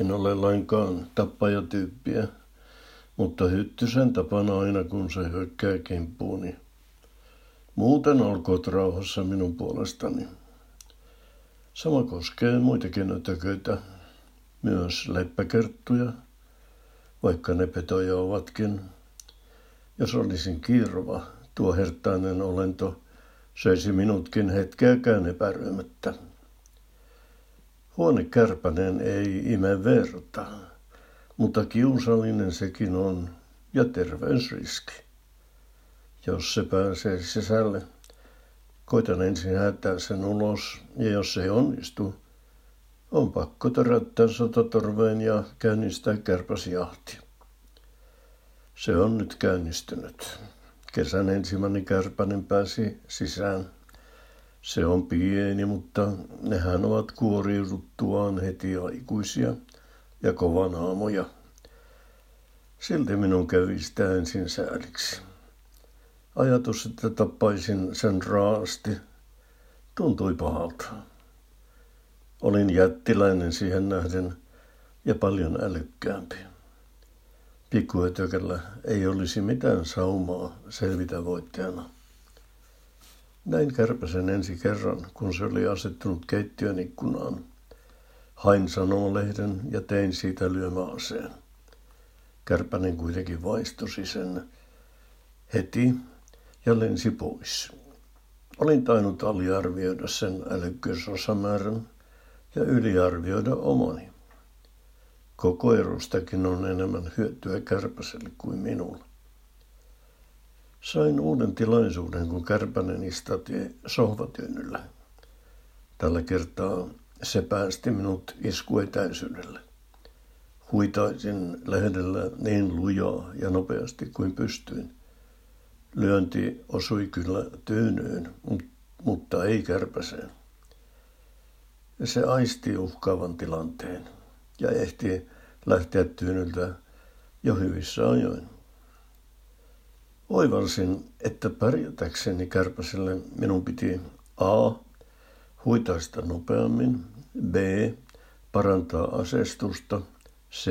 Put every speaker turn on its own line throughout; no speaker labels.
En ole lainkaan tappajatyyppiä, mutta hyttysen tapana aina kun se hyökkää kimppuuni. Muuten olkoot rauhassa minun puolestani. Sama koskee muitakin ötököitä, myös leppäkerttuja, vaikka ne petoja ovatkin. Jos olisin kirva, tuo herttainen olento söisi minutkin hetkeäkään epäröimättä. Huonekärpänen ei ime verta, mutta kiusallinen sekin on ja terveysriski. Jos se pääsee sisälle, koitan ensin häätää sen ulos ja jos se ei onnistu, on pakko töräyttää sotatorveen ja käynnistää kärpäsjahti. Se on nyt käynnistynyt. Kesän ensimmäinen kärpänen pääsi sisään. Se on pieni, mutta nehän ovat kuoriuduttuaan heti aikuisia ja kovan aamoja. Silti minun kävi sitä ensin sääliksi. Ajatus, että tappaisin sen raasti, tuntui pahalta. Olin jättiläinen siihen nähden ja paljon älykkäämpi. Pikkuötökällä ei olisi mitään saumaa selvitä voittajana. Näin kärpäsen ensi kerran, kun se oli asettunut keittiön ikkunaan. Hain sanomalehden ja tein siitä lyömäaseen. Kärpänen kuitenkin vaistosi sen heti ja lensi pois. Olin tainnut aliarvioida sen älykkyysosamäärän ja yliarvioida omani. Koko erostakin on enemmän hyötyä kärpäselle kuin minulla. Sain uuden tilaisuuden, kun kärpänen istati sohvatyynyllä. Tällä kertaa se päästi minut iskuetäisyydelle. Huitaisin lehdellä niin lujaa ja nopeasti kuin pystyin. Lyönti osui kyllä tyynyyn, mutta ei kärpäseen. Se aisti uhkaavan tilanteen ja ehti lähteä tyynyltä jo hyvissä ajoin. Oivalsin, että pärjätäkseni kärpäselle minun piti A. huitaista nopeammin, B. parantaa asestusta, C.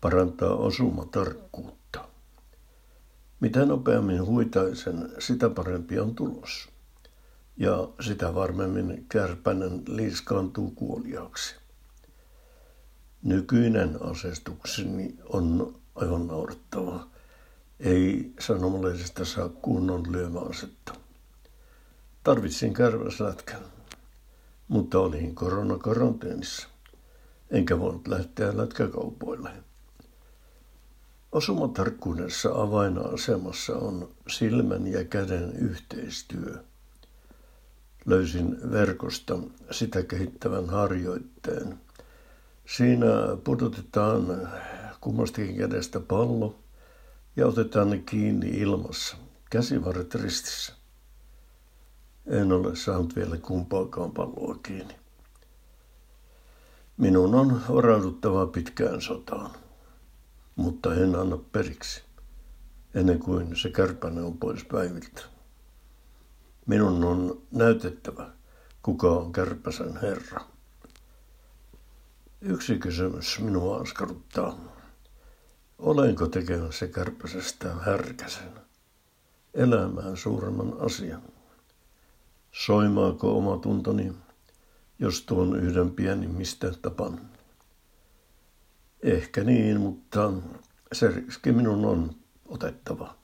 parantaa osumatarkkuutta. Mitä nopeammin huitaisen, sitä parempi on tulos. Ja sitä varmemmin kärpänen liiskaantuu kuoliaksi. Nykyinen asestukseni on aivan naurettava. Ei sanomalehdestä saa kunnon lyömäasetta. Tarvitsin kärväslätkän, mutta olin koronakaranteenissa, enkä voinut lähteä lätkäkaupoille. Osumatarkkuudessa avainasemassa on silmän ja käden yhteistyö. Löysin verkosta sitä kehittävän harjoitteen – Siinä pudotetaan kummastakin kädestä pallo ja otetaan ne kiinni ilmassa, käsivarret ristissä. En ole saanut vielä kumpaakaan palloa kiinni. Minun on varauduttava pitkään sotaan, mutta en anna periksi, ennen kuin se kärpäne on pois päiviltä. Minun on näytettävä, kuka on kärpäsen herra. Yksi kysymys minua askarruttaa. Olenko tekemässä kärpäsestä härkäsen? Elämään suuremman asian. Soimaako oma tuntoni, jos tuon yhden pienimmistä tapan? Ehkä niin, mutta se riski minun on otettava.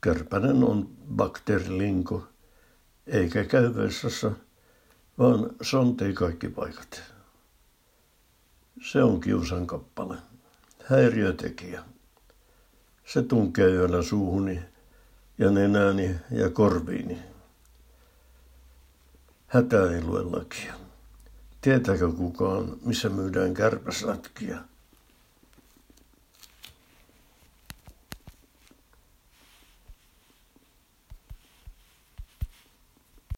Kärpänen on bakteerilinko, eikä käy vessassa, vaan sontei kaikki paikat. Se on kiusan kappale. Häiriötekijä. Se tunkee yöllä suuhuni ja nenäni ja korviini. Hätä ei lue lakia. Tietääkö kukaan, missä myydään kärpäslätkiä?